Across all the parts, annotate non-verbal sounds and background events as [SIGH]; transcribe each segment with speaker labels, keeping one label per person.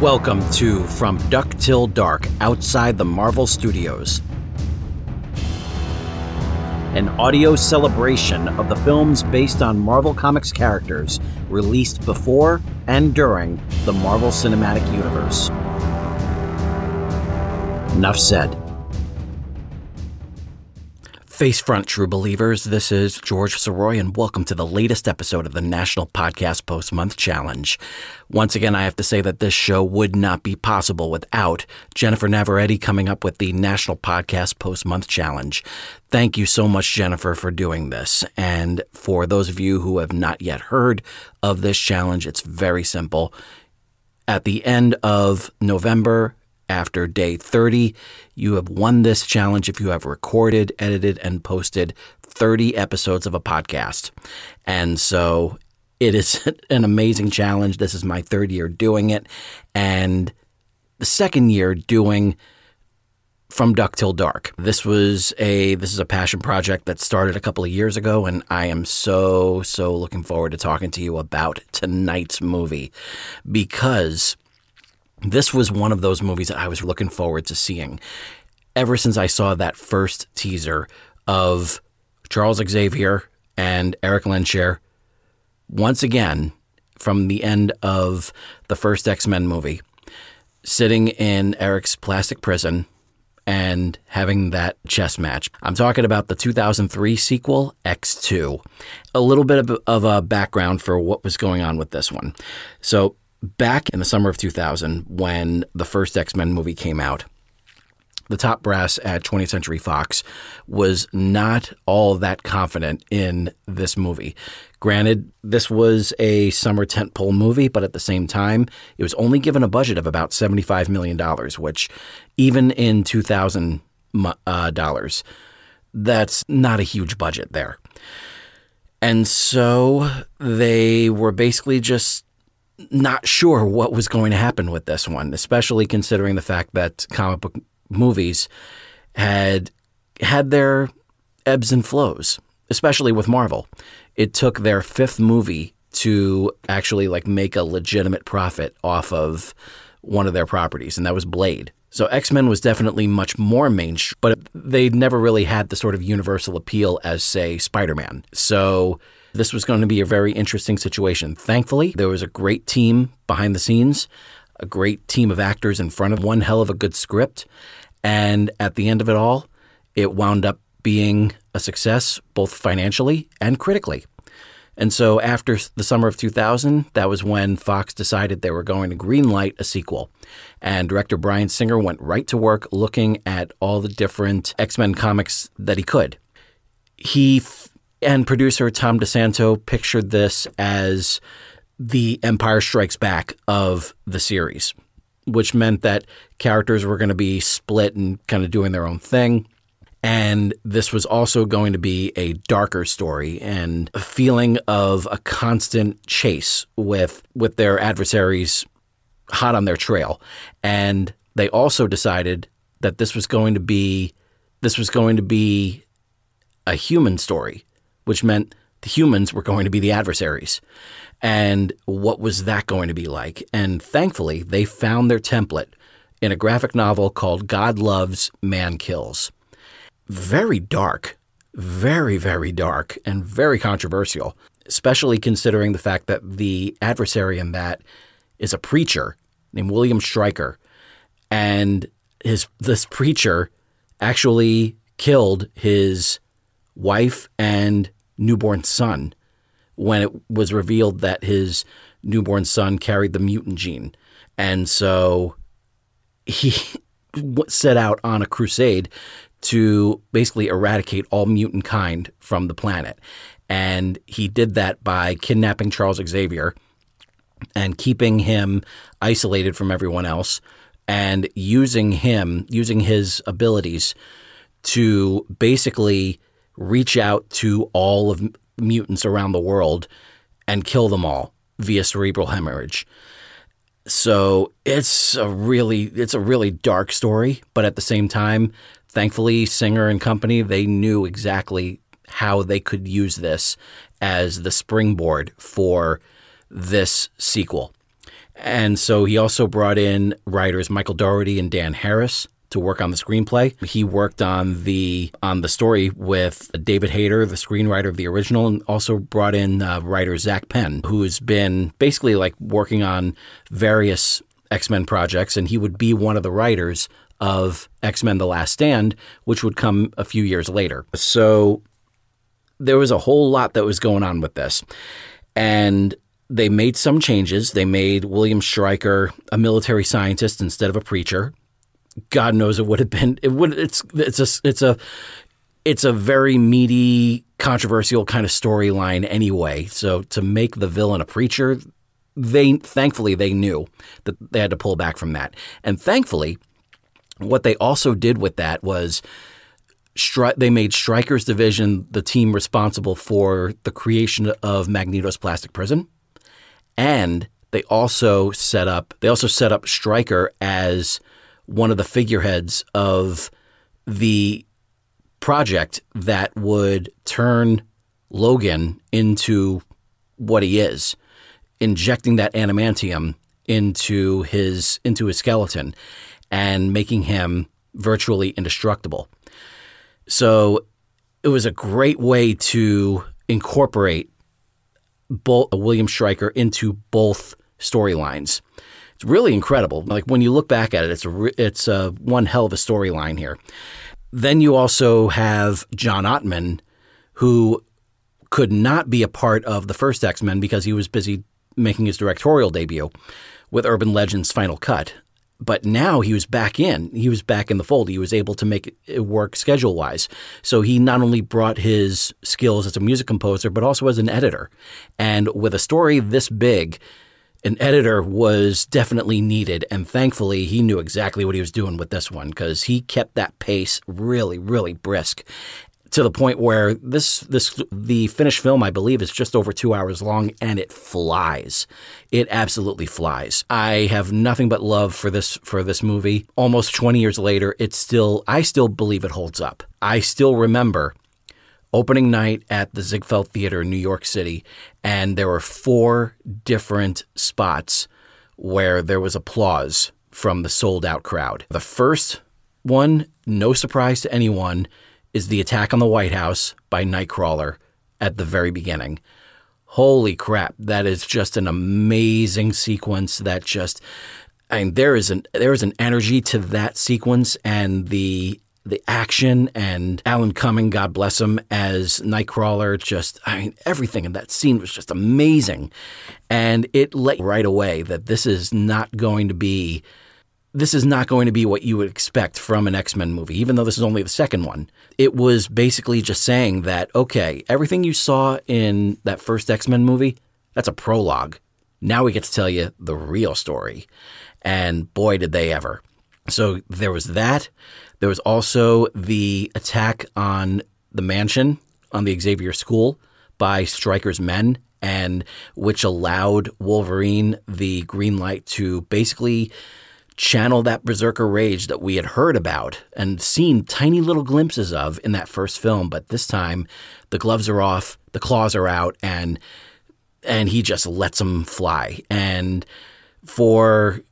Speaker 1: Welcome to From Duck Till Dark outside the Marvel Studios. An audio celebration of the films based on Marvel Comics characters released before and during the Marvel Cinematic Universe. Enough said. Face front, true believers. This is George Soroy, and welcome to the latest episode of the National Podcast Post Month Challenge. Once again, I have to say that this show would not be possible without Jennifer Navarrete coming up with the National Podcast Post Month Challenge. Thank you so much, Jennifer, for doing this. And for those of you who have not yet heard of this challenge, it's very simple. At the end of November, after day 30, you have won this challenge if you have recorded, edited, and posted 30 episodes of a podcast. And so it is [LAUGHS] an amazing challenge. This is my third year doing it, and the second year doing from duck till dark. This was a this is a passion project that started a couple of years ago and I am so so looking forward to talking to you about tonight's movie because this was one of those movies that I was looking forward to seeing ever since I saw that first teaser of Charles Xavier and Erik Lehnsherr once again from the end of the first X-Men movie sitting in Erik's plastic prison and having that chess match. I'm talking about the 2003 sequel, X2. A little bit of a background for what was going on with this one. So, back in the summer of 2000, when the first X Men movie came out, the top brass at 20th Century Fox was not all that confident in this movie. Granted, this was a summer tentpole movie, but at the same time, it was only given a budget of about $75 million, which, even in 2000 uh, dollars, that's not a huge budget there. And so they were basically just not sure what was going to happen with this one, especially considering the fact that comic book movies had had their ebbs and flows, especially with Marvel. It took their fifth movie to actually like make a legitimate profit off of one of their properties, and that was Blade. So X Men was definitely much more mainstream, but they never really had the sort of universal appeal as, say, Spider Man. So this was going to be a very interesting situation. Thankfully, there was a great team behind the scenes, a great team of actors in front of one hell of a good script, and at the end of it all, it wound up being a success both financially and critically. And so after the summer of 2000, that was when Fox decided they were going to greenlight a sequel. And director Bryan Singer went right to work looking at all the different X Men comics that he could. He and producer Tom DeSanto pictured this as the Empire Strikes Back of the series which meant that characters were going to be split and kind of doing their own thing. And this was also going to be a darker story and a feeling of a constant chase with with their adversaries hot on their trail. And they also decided that this was going to be this was going to be a human story, which meant the humans were going to be the adversaries. And what was that going to be like? And thankfully, they found their template in a graphic novel called God Loves, Man Kills. Very dark, very, very dark, and very controversial, especially considering the fact that the adversary in that is a preacher named William Stryker. And his this preacher actually killed his wife and newborn son when it was revealed that his newborn son carried the mutant gene. And so he [LAUGHS] set out on a crusade to basically eradicate all mutant kind from the planet. And he did that by kidnapping Charles Xavier and keeping him isolated from everyone else and using him, using his abilities to basically reach out to all of mutants around the world and kill them all via cerebral hemorrhage. So it's a really it's a really dark story, but at the same time, thankfully Singer and company they knew exactly how they could use this as the springboard for this sequel. And so he also brought in writers Michael Dougherty and Dan Harris to work on the screenplay. He worked on the on the story with David Hayter, the screenwriter of the original, and also brought in uh, writer Zak Penn, who has been basically like working on various X Men projects, and he would be one of the writers of X Men: The Last Stand, which would come a few years later. So there was a whole lot that was going on with this, and they made some changes. They made William Stryker a military scientist instead of a preacher. God knows it would have been. It would. It's it's a it's a it's a very meaty, controversial kind of storyline anyway. So to make the villain a preacher, they thankfully they knew that they had to pull back from that, and thankfully, what they also did with that was. Stri- they made Stryker's division the team responsible for the creation of Magneto's plastic prison, and they also set up they also set up Stryker as one of the figureheads of the project that would turn Logan into what he is, injecting that adamantium into his into his skeleton and making him virtually indestructible. So it was a great way to incorporate both William Stryker into both storylines. It's really incredible. Like when you look back at it, it's a, it's a one hell of a storyline here. Then you also have John Ottman, who could not be a part of the first X Men because he was busy making his directorial debut with Urban Legends Final Cut. But now he was back in. He was back in the fold. He was able to make it work schedule wise. So he not only brought his skills as a music composer, but also as an editor. And with a story this big, an editor was definitely needed, and thankfully he knew exactly what he was doing with this one because he kept that pace really, really brisk to the point where this this the finished film I believe is just over two hours long and it flies. It absolutely flies. I have nothing but love for this for this movie. Almost 20 years later, it's still I still believe it holds up. I still remember opening night at the Ziegfeld Theater in New York City, and there were four different spots where there was applause from the sold out crowd. The first one, no surprise to anyone, is the attack on the White House by Nightcrawler at the very beginning. Holy crap, that is just an amazing sequence that just I mean there is an there is an energy to that sequence and the the action and Alan Cumming, God bless him, as Nightcrawler. Just, I mean, everything in that scene was just amazing. And it let right away that this is not going to be. This is not going to be what you would expect from an X Men movie, even though this is only the second one. It was basically just saying that, okay, everything you saw in that first X Men movie, that's a prologue. Now we get to tell you the real story. And boy, did they ever. So there was that. There was also the attack on the mansion on the Xavier School by Stryker's men, and which allowed Wolverine the green light to basically channel that berserker rage that we had heard about and seen tiny little glimpses of in that first film. But this time, the gloves are off, the claws are out, and and he just lets them fly. And for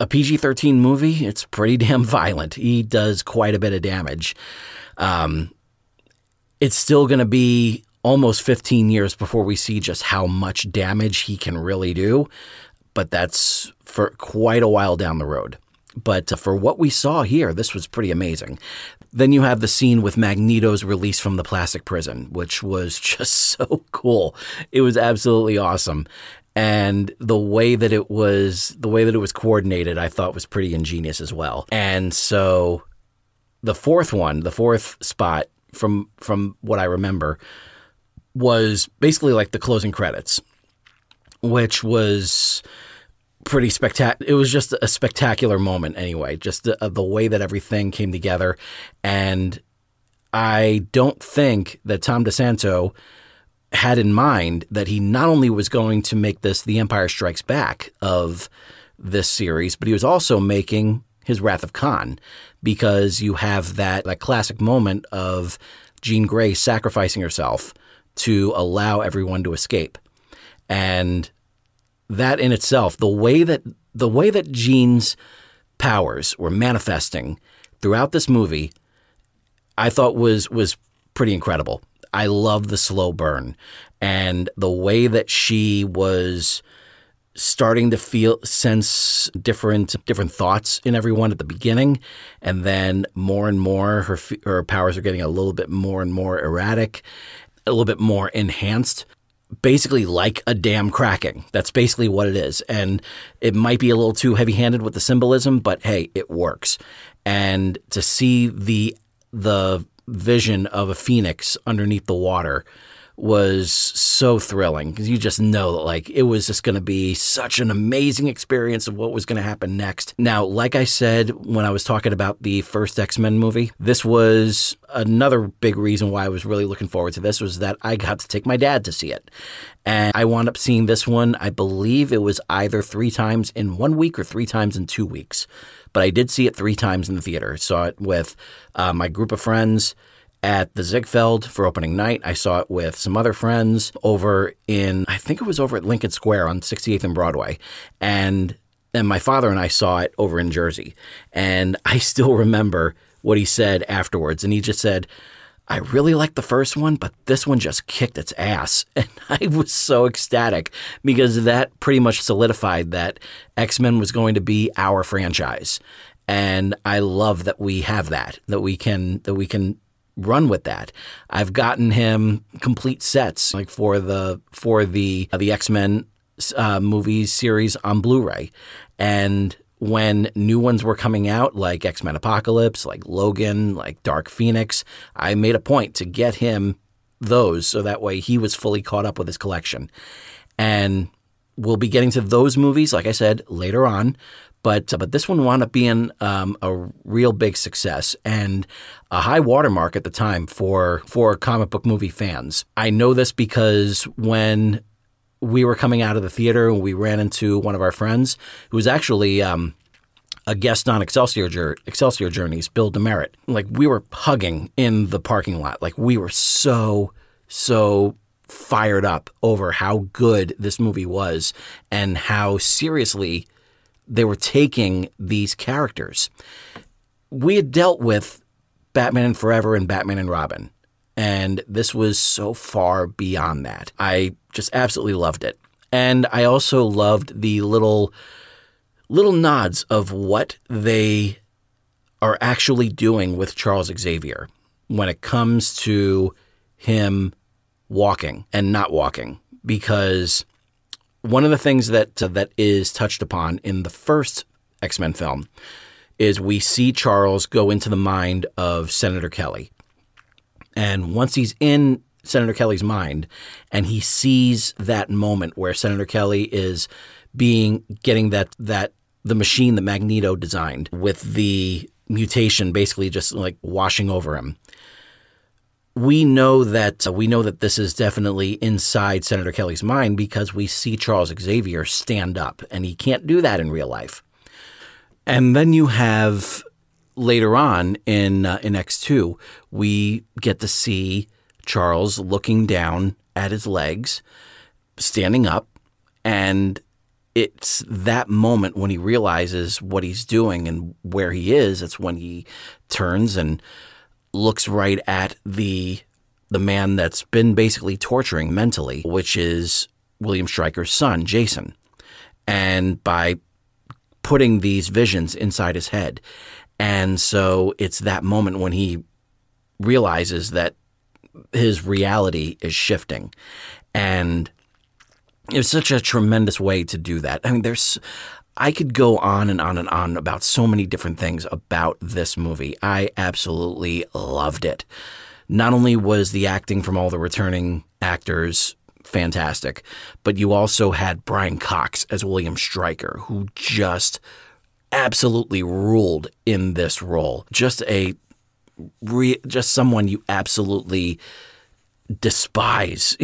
Speaker 1: a PG 13 movie, it's pretty [LAUGHS] damn violent. He does quite a bit of damage. Um, it's still going to be almost 15 years before we see just how much damage he can really do, but that's for quite a while down the road. But for what we saw here, this was pretty amazing. Then you have the scene with Magneto's release from the plastic prison, which was [LAUGHS] just so cool. It was absolutely awesome and the way that it was the way that it was coordinated i thought was pretty ingenious as well. And so the fourth one the fourth spot from from what i remember was basically like the closing credits which was pretty spectacular it was just a spectacular moment anyway just the, the way that everything came together. And i don't think that tom desanto had in mind that he not only was going to make this The Empire Strikes Back of this series, but he was also making his Wrath of Khan because you have that, that classic moment of Jean Grey sacrificing herself to allow everyone to escape. And that in itself, the way that the way that Jean's powers were manifesting throughout this movie, I thought was was pretty incredible. I love the slow burn and the way that she was starting to feel sense different different thoughts in everyone at the beginning. And then more and more her her powers are getting a little bit more and more erratic a little bit more enhanced basically like a dam cracking. That's basically what it is. And it might be a little too heavy-handed with the symbolism but hey it works. And to see the the vision of a phoenix underneath the water was so thrilling because you just know that like it was just going to be such an amazing experience of what was going to happen next. Now, like I said when I was talking about the first X-Men movie, this was another big reason why I was really looking forward to this was that I got to take my dad to see it. And I wound up seeing this one, I believe it was either 3 times in 1 week or 3 times in 2 weeks. But I did see it 3 times in the theater. Saw it with uh, my group of friends at the Ziegfeld for opening night. I saw it with some other friends over in, I think it was over at Lincoln Square on 68th and Broadway. And and my father and I saw it over in Jersey. And I [LAUGHS] still remember what he said afterwards. And he just said, I really liked the first one, but this one just kicked its ass. [LAUGHS] And I was so ecstatic because that pretty much solidified that X Men was going to be our franchise. And I love that we have that, that we can, that we can run with that. I've gotten him complete sets like for the for the uh, the X Men uh, movies series on Blu-ray, and when new ones were coming out, like X Men Apocalypse, like Logan, like Dark Phoenix, I made a point to get him those so that way he was fully caught up with his collection. And we'll be getting to those movies, like I said, later on. But uh, but this one wound up being um, a real big success and a high watermark at the time for for comic book movie fans. I know this because when we were coming out of the theater and we ran into one of our friends who was actually um, a guest on Excelsior Excelsior Journeys, Bill Demerit. Like we were hugging in the parking lot. Like we were so so fired up over how good this movie was and how seriously they were taking these characters. We had dealt with Batman and Forever and Batman and Robin, and this was so far beyond that. I just absolutely loved it. And I also loved the little little nods of what they are actually doing with Charles Xavier when it comes to him walking and not walking because one of the things that uh, that is touched upon in the first X Men film is we see Charles go into the mind of Senator Kelly, and once he's in Senator Kelly's mind, and he sees that moment where Senator Kelly is being getting that that the machine that Magneto designed with the mutation basically just like washing over him we know that uh, we know that this is definitely inside Senator Kelly's mind because we see Charles Xavier stand up, and he can't do that in real life. And then you have later on in uh, in X two, we get to see Charles looking down at his legs, standing up, and it's that moment when he realizes what he's doing and where he is. It's when he turns and looks right at the the man that's been basically torturing mentally, which is William Stryker's son, Jason. And by putting these visions inside his head. And so it's that moment when he realizes that his reality is shifting. And it's such a tremendous way to do that. I mean, there's I could go on and on and on about so many different things about this movie. I absolutely loved it. Not only was the acting from all the returning actors fantastic, but you also had Brian Cox as William Stryker, who just absolutely ruled in this role. Just a re- just someone you absolutely despise.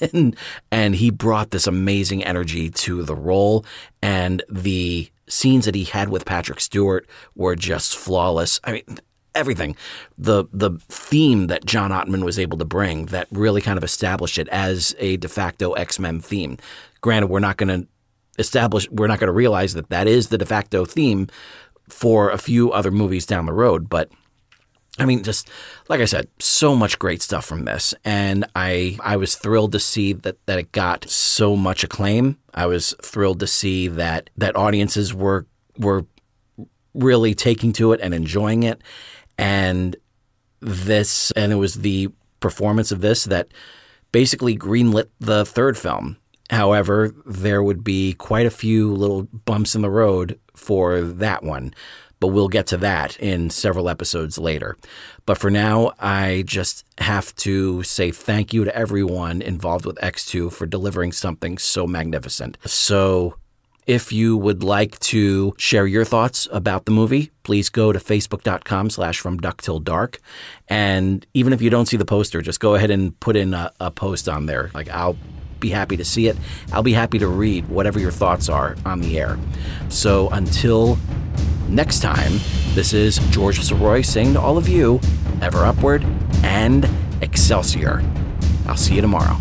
Speaker 1: [LAUGHS] and, and he brought this amazing energy to the role. And the scenes that he had with Patrick Stewart were just flawless. I mean, everything. The the theme that John Ottman was able to bring that really kind of established it as a de facto X Men theme. Granted, we're not going to establish, we're not going to realize that that is the de facto theme for a few other movies down the road. But I mean, just like I said, so much great stuff from this, and I I was thrilled to see that that it got so much acclaim. I was thrilled to see that that audiences were were really taking to it and enjoying it, and this and it was the performance of this that basically greenlit the third film. However, there would be quite a few little bumps in the road for that one, but we'll get to that in several episodes later. But for now, I just have to say thank you to everyone involved with X2 for delivering something so magnificent. So, if you would like to share your thoughts about the movie, please go to facebook.com slash from duck till dark. And even if you don't see the poster, just go ahead and put in a, a post on there. Like I'll be happy to see it. I'll be happy to read whatever your thoughts are on the air. So until next time, this is George Soroy saying to all of you, ever upward and excelsior. I'll see you tomorrow.